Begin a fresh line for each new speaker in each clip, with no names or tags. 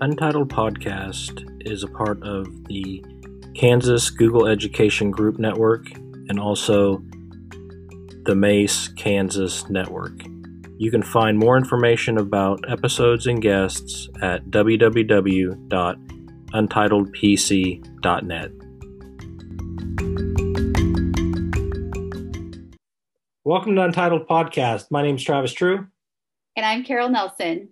Untitled Podcast is a part of the Kansas Google Education Group Network and also the Mace Kansas Network. You can find more information about episodes and guests at www.untitledpc.net. Welcome to Untitled Podcast. My name is Travis True.
And I'm Carol Nelson.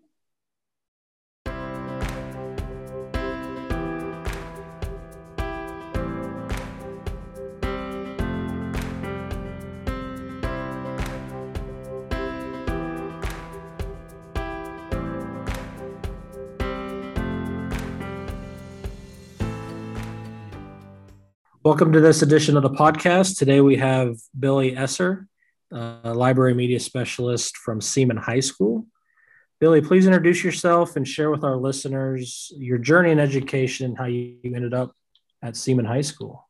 Welcome to this edition of the podcast. Today we have Billy Esser, a library media specialist from Seaman High School. Billy, please introduce yourself and share with our listeners your journey in education, and how you ended up at Seaman High School.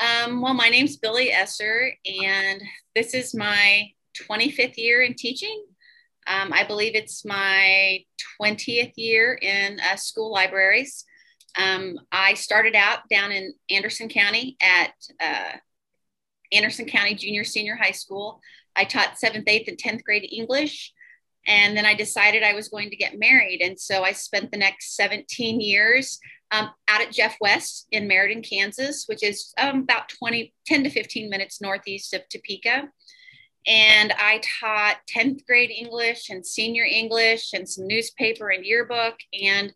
Um, well, my name's Billy Esser, and this is my 25th year in teaching. Um, I believe it's my 20th year in uh, school libraries. Um, I started out down in Anderson County at uh, Anderson County Junior Senior High School. I taught seventh, eighth, and 10th grade English. And then I decided I was going to get married. And so I spent the next 17 years um, out at Jeff West in Meriden, Kansas, which is um, about 20, 10 to 15 minutes northeast of Topeka. And I taught 10th grade English and senior English and some newspaper and yearbook. And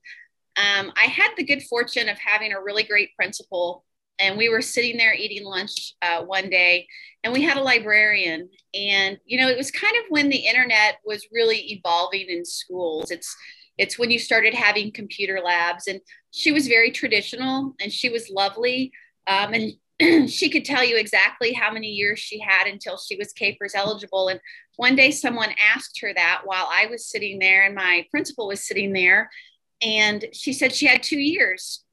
um, I had the good fortune of having a really great principal, and we were sitting there eating lunch uh, one day, and we had a librarian. And you know, it was kind of when the internet was really evolving in schools. It's it's when you started having computer labs, and she was very traditional, and she was lovely, um, and she could tell you exactly how many years she had until she was KPERS eligible. And one day someone asked her that while I was sitting there and my principal was sitting there. And she said she had two years.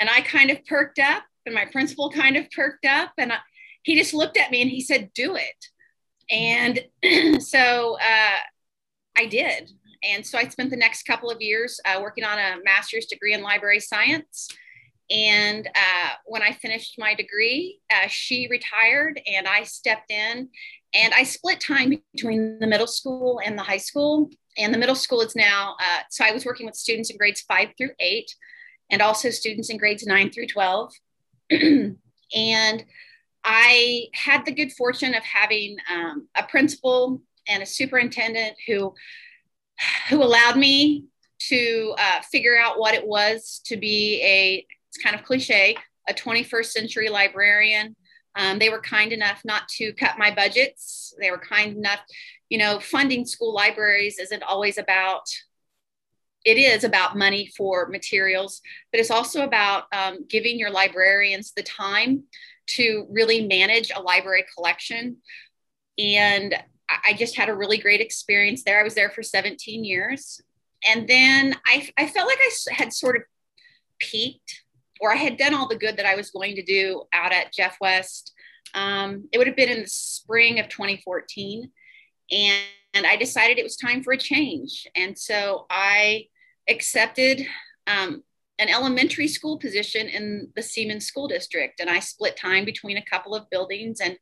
And I kind of perked up, and my principal kind of perked up. And I, he just looked at me and he said, Do it. And so uh, I did. And so I spent the next couple of years uh, working on a master's degree in library science. And uh, when I finished my degree, uh, she retired and I stepped in and I split time between the middle school and the high school. And the middle school is now uh, so i was working with students in grades five through eight and also students in grades nine through 12 and i had the good fortune of having um, a principal and a superintendent who who allowed me to uh, figure out what it was to be a it's kind of cliche a 21st century librarian um, they were kind enough not to cut my budgets. They were kind enough, you know, funding school libraries isn't always about, it is about money for materials, but it's also about um, giving your librarians the time to really manage a library collection. And I just had a really great experience there. I was there for 17 years. And then I, I felt like I had sort of peaked or I had done all the good that I was going to do out at Jeff West. Um, it would have been in the spring of 2014. And, and I decided it was time for a change. And so I accepted um, an elementary school position in the Seaman School District. And I split time between a couple of buildings. And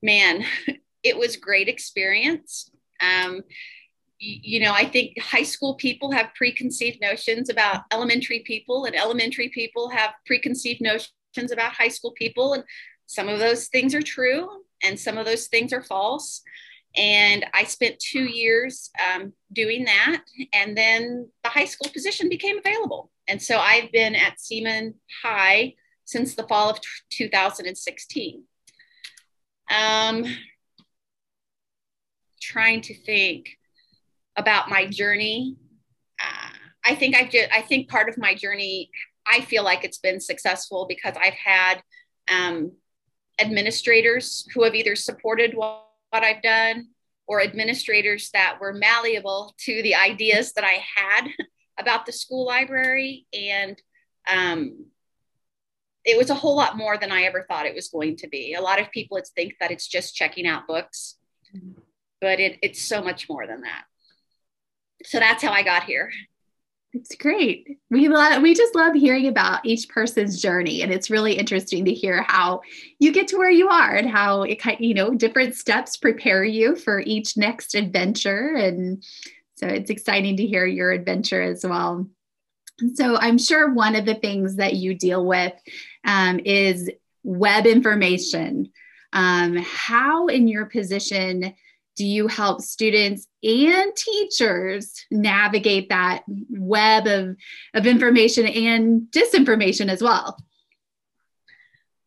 man, it was great experience. Um, you know, I think high school people have preconceived notions about elementary people, and elementary people have preconceived notions about high school people. And some of those things are true, and some of those things are false. And I spent two years um, doing that. And then the high school position became available. And so I've been at Seaman High since the fall of t- 2016. Um, trying to think about my journey. Uh, I think I've just, I think part of my journey, I feel like it's been successful because I've had um, administrators who have either supported what, what I've done or administrators that were malleable to the ideas that I had about the school library. And um, it was a whole lot more than I ever thought it was going to be. A lot of people think that it's just checking out books, but it, it's so much more than that so that's how I got here.
It's great. We love we just love hearing about each person's journey and it's really interesting to hear how you get to where you are and how it kind you know different steps prepare you for each next adventure and so it's exciting to hear your adventure as well. So I'm sure one of the things that you deal with um, is web information. Um, how in your position do you help students and teachers navigate that web of, of information and disinformation as well?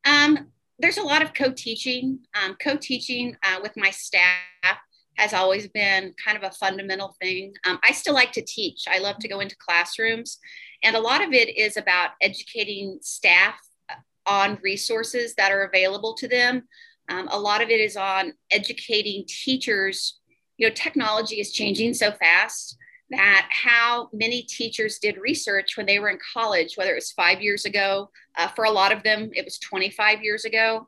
Um, there's a lot of co-teaching. Um, co-teaching uh, with my staff has always been kind of a fundamental thing. Um, I still like to teach. I love to go into classrooms, and a lot of it is about educating staff on resources that are available to them. Um, a lot of it is on educating teachers. You know, technology is changing so fast that how many teachers did research when they were in college, whether it was five years ago, uh, for a lot of them, it was 25 years ago.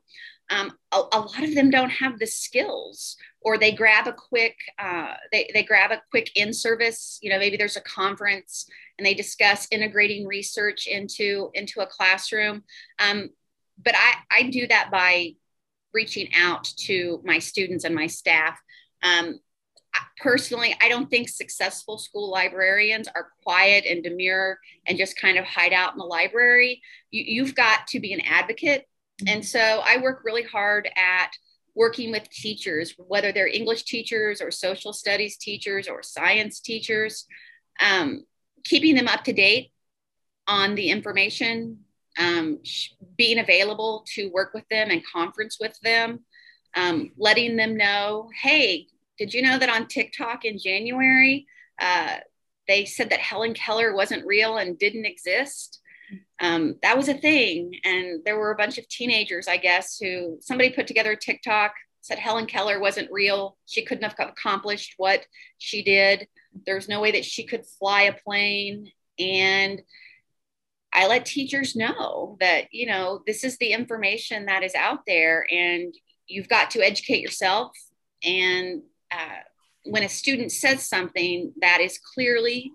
Um, a, a, lot of them don't have the skills or they grab a quick uh, they, they grab a quick in service you know maybe there's a conference and they discuss integrating research into into a classroom um, but I, I do that by reaching out to my students and my staff. Um, personally, I don't think successful school librarians are quiet and demure and just kind of hide out in the library. You, have got to be an advocate. And so I work really hard at working with teachers, whether they're English teachers or social studies teachers or science teachers, um, keeping them up to date on the information um, being available to work with them and conference with them, um, letting them know, hey, did you know that on TikTok in January, uh, they said that Helen Keller wasn't real and didn't exist? Um, that was a thing. And there were a bunch of teenagers, I guess, who somebody put together a TikTok, said Helen Keller wasn't real. She couldn't have accomplished what she did. There's no way that she could fly a plane. And I let teachers know that, you know, this is the information that is out there and you've got to educate yourself. And uh, when a student says something that is clearly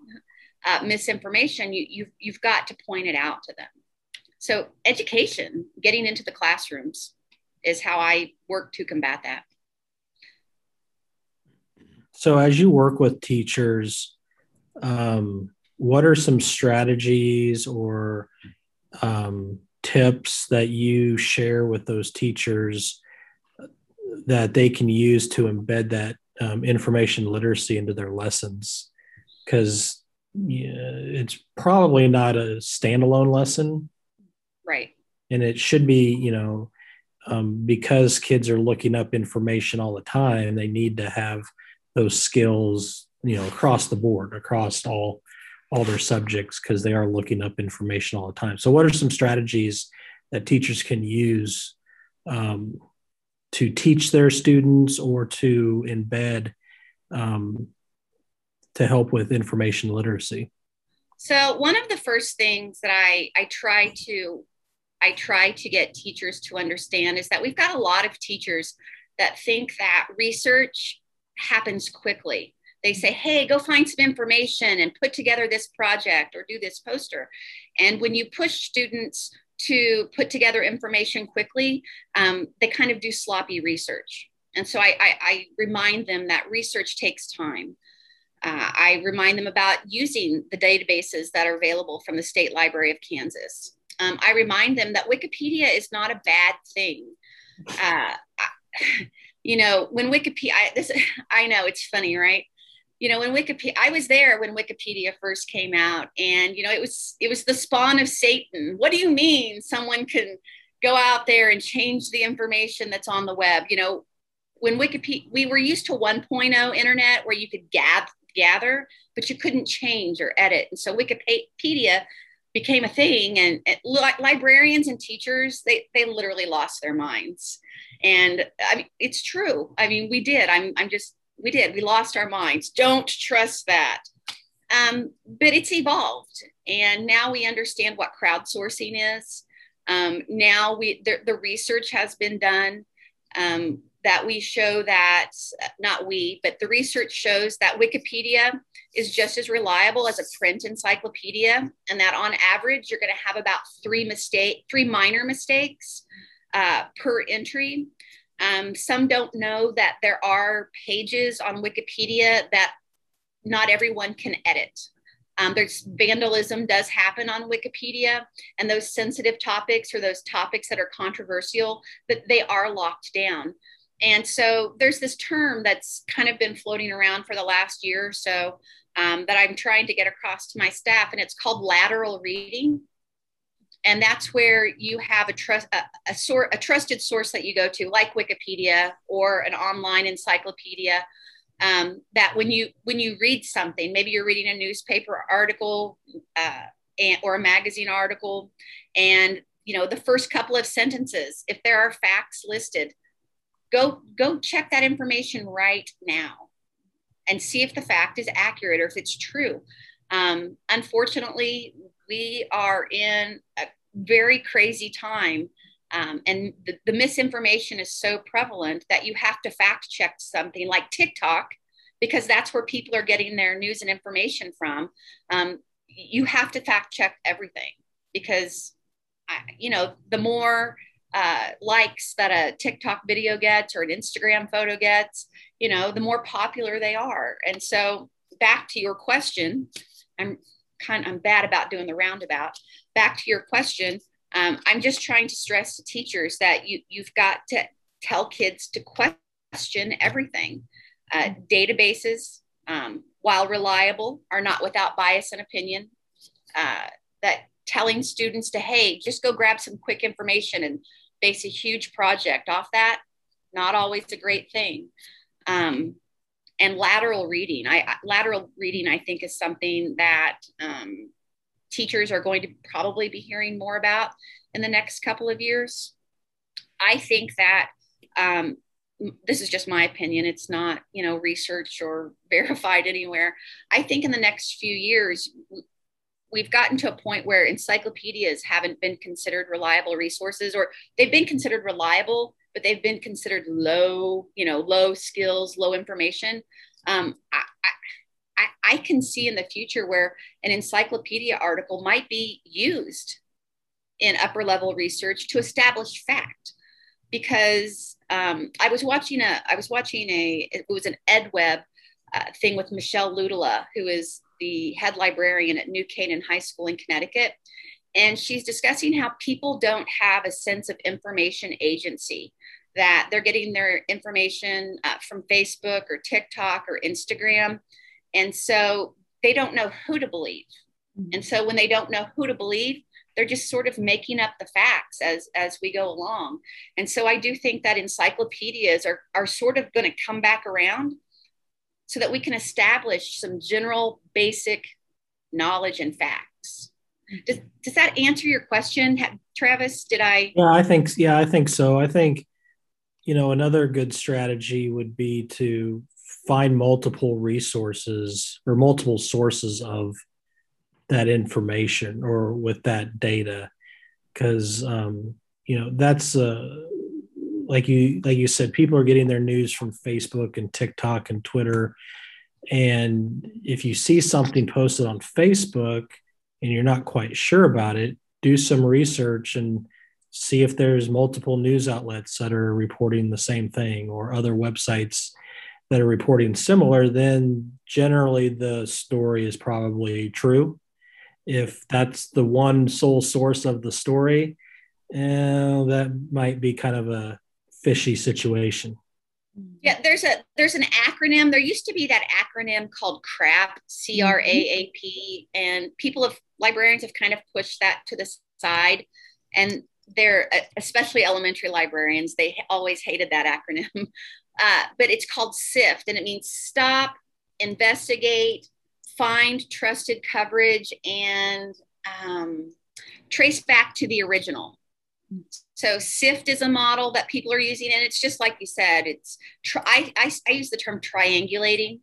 uh, misinformation, you, you've, you've got to point it out to them. So, education, getting into the classrooms, is how I work to combat that.
So, as you work with teachers, um, what are some strategies or um, tips that you share with those teachers that they can use to embed that um, information literacy into their lessons? Because yeah, it's probably not a standalone lesson.
Right.
And it should be, you know, um, because kids are looking up information all the time, they need to have those skills, you know, across the board, across all all their subjects because they are looking up information all the time. So, what are some strategies that teachers can use um, to teach their students or to embed um, to help with information literacy?
So, one of the first things that I, I try to I try to get teachers to understand is that we've got a lot of teachers that think that research happens quickly they say, hey, go find some information and put together this project or do this poster. And when you push students to put together information quickly, um, they kind of do sloppy research. And so I, I, I remind them that research takes time. Uh, I remind them about using the databases that are available from the State Library of Kansas. Um, I remind them that Wikipedia is not a bad thing. Uh, you know, when Wikipedia, I, this, I know it's funny, right? You know when wikipedia i was there when wikipedia first came out and you know it was it was the spawn of satan. What do you mean someone can go out there and change the information that's on the web? You know when wikipedia we were used to 1.0 internet where you could gather gather but you couldn't change or edit. And so wikipedia became a thing and, and li- librarians and teachers they they literally lost their minds. And I mean, it's true. I mean we did. I'm i'm just we did. We lost our minds. Don't trust that. Um, but it's evolved, and now we understand what crowdsourcing is. Um, now we the, the, research has been done. Um, that we show that not we, but the research shows that Wikipedia is just as reliable as a print encyclopedia, and that on average you're going to have about three mistake, three minor mistakes uh, per entry. Um, some don't know that there are pages on Wikipedia that not everyone can edit. Um, there's vandalism does happen on Wikipedia, and those sensitive topics or those topics that are controversial, that they are locked down. And so there's this term that's kind of been floating around for the last year or so um, that I'm trying to get across to my staff, and it's called lateral reading. And that's where you have a, trust, a, a, sort, a trusted source that you go to, like Wikipedia or an online encyclopedia. Um, that when you when you read something, maybe you're reading a newspaper article uh, and, or a magazine article, and you know the first couple of sentences, if there are facts listed, go go check that information right now and see if the fact is accurate or if it's true um, unfortunately we are in a very crazy time um, and the, the misinformation is so prevalent that you have to fact check something like tiktok because that's where people are getting their news and information from um, you have to fact check everything because you know the more uh, likes that a TikTok video gets or an Instagram photo gets, you know, the more popular they are. And so, back to your question, I'm kind I'm bad about doing the roundabout. Back to your question, um, I'm just trying to stress to teachers that you you've got to tell kids to question everything. Uh, databases, um, while reliable, are not without bias and opinion. Uh, that telling students to hey, just go grab some quick information and base a huge project off that, not always a great thing. Um, and lateral reading, I lateral reading, I think, is something that um, teachers are going to probably be hearing more about in the next couple of years. I think that um, this is just my opinion. It's not, you know, researched or verified anywhere. I think in the next few years, we've gotten to a point where encyclopedias haven't been considered reliable resources or they've been considered reliable but they've been considered low you know low skills low information. Um, I, I, I can see in the future where an encyclopedia article might be used in upper level research to establish fact. Because um, i was watching a i was watching a it was an edweb uh, thing with michelle luhtala who is the head librarian at New Canaan High School in Connecticut. And she's discussing how people don't have a sense of information agency, that they're getting their information uh, from Facebook or TikTok or Instagram. And so they don't know who to believe. Mm-hmm. And so when they don't know who to believe, they're just sort of making up the facts as as we go along and so i do think that encyclopedias are are sort of going to come back around so that we can establish some general basic knowledge and facts. Does, does that answer your question, Travis? Did I?
Yeah, I think yeah, I think so. I think you know another good strategy would be to find multiple resources or multiple sources of that information or with that data because um, you know that's uh, like you like you said people are getting their news from facebook and tiktok and twitter. And if you see something posted on facebook and you're not quite sure about it do some research and see if there's multiple news outlets that are reporting the same thing or other websites that are reporting similar then generally the story is probably true. If that's the one sole source of the story eh, that might be kind of a fishy situation.
Yeah, there's a there's an acronym. There used to be that acronym called CRAP, C R A A P, and people of librarians have kind of pushed that to the side. And they're especially elementary librarians. They always hated that acronym, uh, but it's called SIFT, and it means stop, investigate, find trusted coverage, and um, trace back to the original. So SIFT is a model that people are using, and it's just like you said. It's I, I, I use the term triangulating.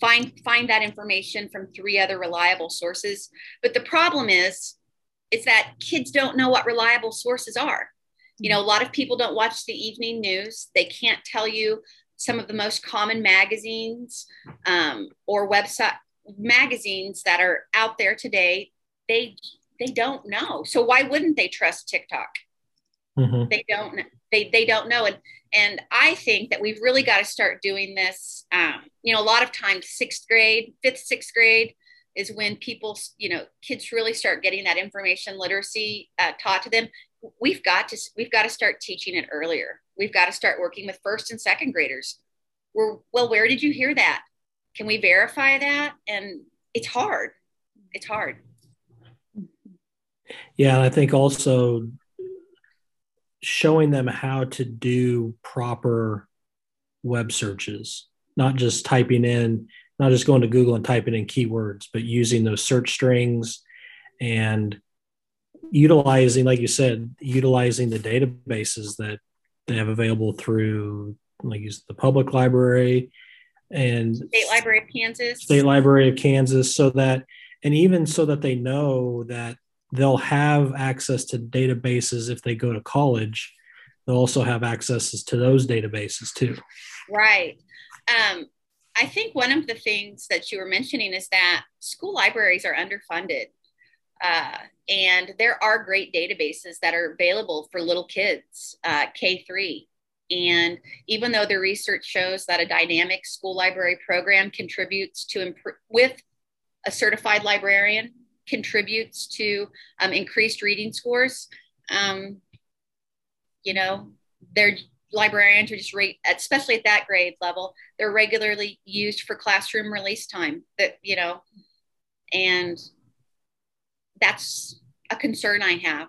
Find find that information from three other reliable sources. But the problem is, is that kids don't know what reliable sources are. You know, a lot of people don't watch the evening news. They can't tell you some of the most common magazines um, or website magazines that are out there today. They they don't know. So why wouldn't they trust TikTok? Mm-hmm. They don't. They they don't know. And and I think that we've really got to start doing this. Um, you know, a lot of times, sixth grade, fifth, sixth grade is when people, you know, kids really start getting that information literacy uh, taught to them. We've got to we've got to start teaching it earlier. We've got to start working with first and second graders. We're, well, where did you hear that? Can we verify that? And it's hard. It's hard.
Yeah, I think also showing them how to do proper web searches, not just typing in, not just going to Google and typing in keywords, but using those search strings and utilizing, like you said, utilizing the databases that they have available through like use the public library and
state library of kansas.
State library of kansas so that and even so that they know that they'll have access to databases if they go to college. They'll also have access to those databases too.
Right. Um, i think one of the things that you were mentioning is that school libraries are underfunded uh, and there are great databases that are available for little kids uh, k3 and even though the research shows that a dynamic school library program contributes to improve with a certified librarian contributes to um, increased reading scores. Um, you know, their librarians are just rate, especially at that grade level, they're regularly used for classroom release time. That you know, and that's a concern I have.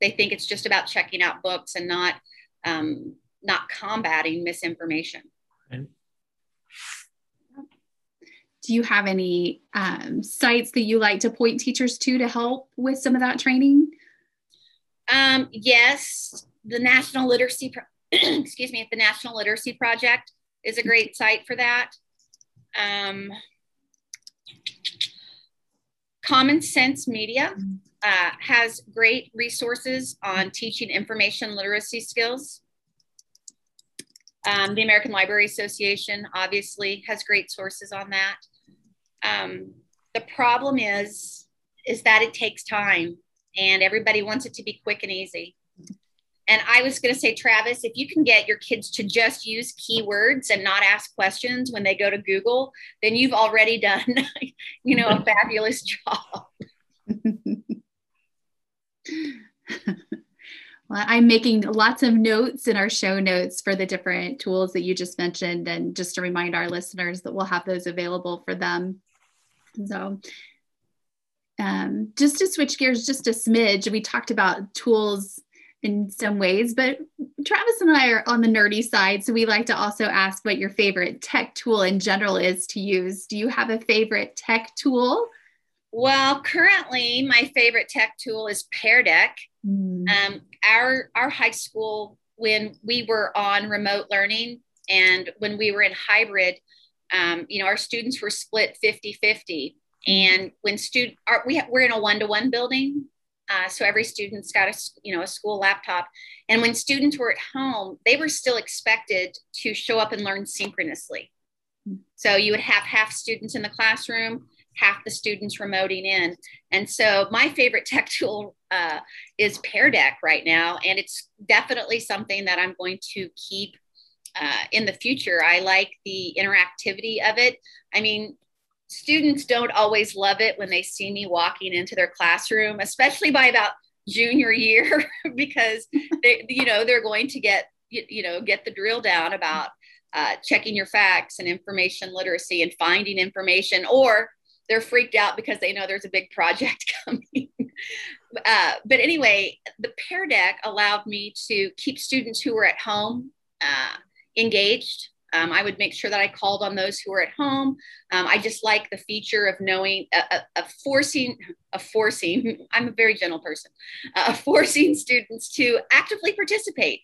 They think it's just about checking out books and not um, not combating misinformation.
Do you have any um, sites that you like to point teachers to to help with some of that training?
Um, yes, the National Literacy, Pro- excuse me, the National Literacy Project is a great site for that. Um, Common Sense Media uh, has great resources on teaching information literacy skills. Um, the American Library Association obviously has great sources on that. Um, the problem is, is that it takes time and everybody wants it to be quick and easy. And I was going to say, Travis, if you can get your kids to just use keywords and not ask questions when they go to Google, then you've already done, you know, a fabulous job.
well, I'm making lots of notes in our show notes for the different tools that you just mentioned, and just to remind our listeners that we'll have those available for them. So, um, just to switch gears just a smidge, we talked about tools in some ways, but Travis and I are on the nerdy side. So we like to also ask what your favorite tech tool in general is to use. Do you have a favorite tech tool?
Well, currently my favorite tech tool is Pear Deck. Mm. Um, our, our high school, when we were on remote learning and when we were in hybrid, um, you know, our students were split 50 50. And when student, we we're in a one to one building, uh, so every student's got a you know a school laptop. And when students were at home, they were still expected to show up and learn synchronously. So you would have half students in the classroom, half the students remoting in. And so my favorite tech tool uh, is Pear Deck right now, and it's definitely something that I'm going to keep uh, in the future. I like the interactivity of it. I mean, students don't always love it when they see me walking into their classroom, especially by about junior year, because they, you know they're going to get you know get the drill down about uh, checking your facts and information literacy and finding information, or they're freaked out because they know there's a big project coming. uh, but anyway, the Pear Deck allowed me to keep students who were at home uh, engaged. Um, I would make sure that I called on those who were at home. Um, I just like the feature of knowing, uh, of forcing, of forcing. I'm a very gentle person, uh, forcing students to actively participate.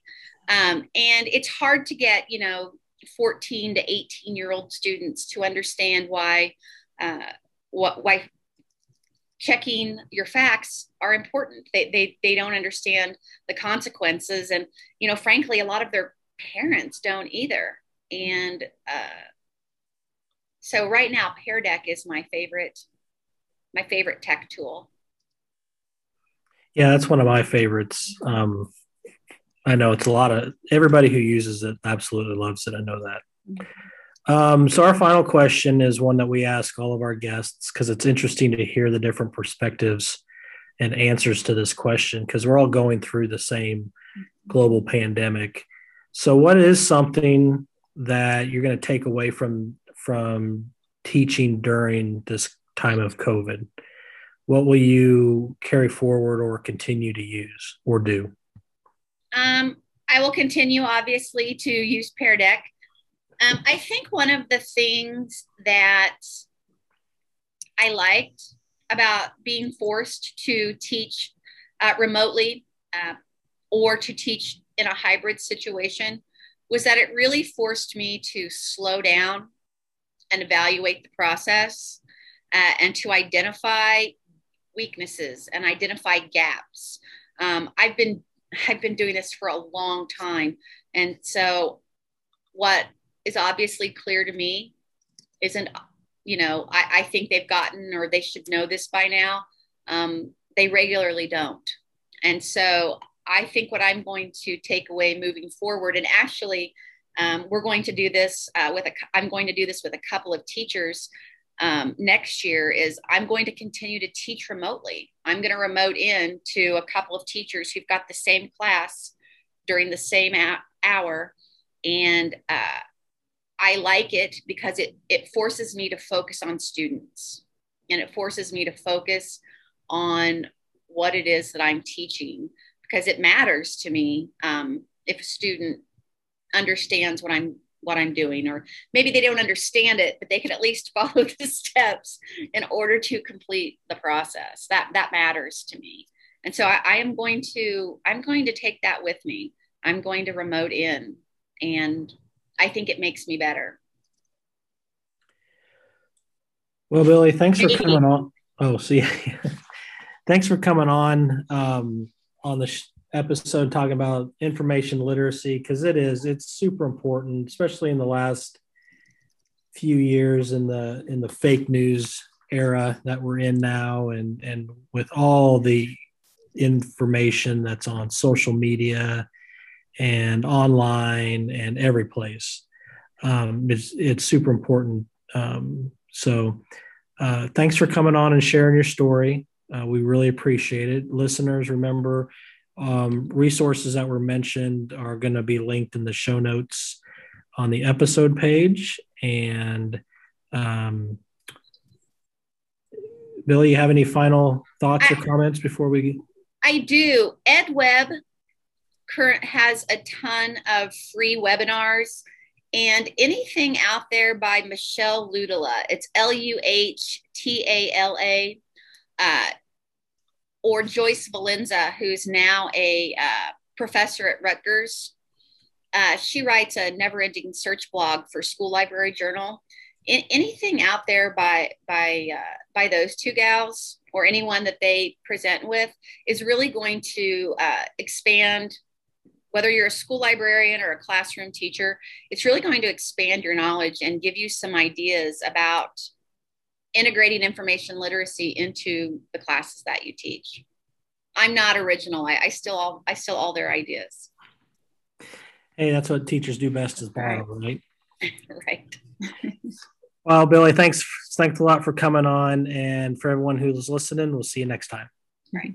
Um, and it's hard to get, you know, 14 to 18 year old students to understand why, uh, what, why checking your facts are important. They, they, they don't understand the consequences. And, you know, frankly, a lot of their parents don't either. And uh, so right now, Pear Deck is my favorite, my favorite tech tool.
Yeah, that's one of my favorites. Um, I know it's a lot of everybody who uses it absolutely loves it. I know that. Um, so our final question is one that we ask all of our guests because it's interesting to hear the different perspectives and answers to this question because we're all going through the same global pandemic. So, what is something that you're going to take away from from teaching during this time of COVID? What will you carry forward or continue to use or do?
Um, I will continue, obviously, to use Pear Deck. Um, I think one of the things that I liked about being forced to teach uh, remotely uh, or to teach in a hybrid situation was that it really forced me to slow down and evaluate the process uh, and to identify weaknesses and identify gaps. Um, I've been I've been doing this for a long time, and so what is obviously clear to me isn't you know I, I think they've gotten or they should know this by now. Um, they regularly don't, and so I think what I'm going to take away moving forward, and actually, um, we're going to do this uh, with a. I'm going to do this with a couple of teachers um, next year. Is I'm going to continue to teach remotely. I'm going to remote in to a couple of teachers who've got the same class during the same hour, and uh, I like it because it it forces me to focus on students, and it forces me to focus on what it is that I'm teaching because it matters to me um, if a student understands what I'm what I'm doing, or maybe they don't understand it, but they can at least follow the steps in order to complete the process. That that matters to me, and so I, I am going to I'm going to take that with me. I'm going to remote in, and I think it makes me better.
Well, Billy, thanks for coming on. Oh, see, thanks for coming on. Um, on the sh- episode talking about information literacy because it is it's super important especially in the last few years in the in the fake news era that we're in now and and with all the information that's on social media and online and every place. Um, it's it's super important. Um, so uh, thanks for coming on and sharing your story uh, we really appreciate it. Listeners, remember um, resources that were mentioned are going to be linked in the show notes on the episode page. And um, Billy, you have any final thoughts or comments before we?
I do. edWeb current has a ton of free webinars and anything out there by Michelle Luhtala. It's L U H T A L A. Uh, or Joyce Valenza, who's now a uh, professor at Rutgers. Uh, she writes a never-ending search blog for School Library Journal. In, anything out there by by uh, by those two gals or anyone that they present with is really going to uh, expand. Whether you're a school librarian or a classroom teacher, it's really going to expand your knowledge and give you some ideas about integrating information literacy into the classes that you teach. I'm not original. I, I still all I still all their ideas.
Hey, that's what teachers do best is borrow, right?
right.
well, Billy, thanks thanks a lot for coming on, and for everyone who's listening, we'll see you next time.
Right.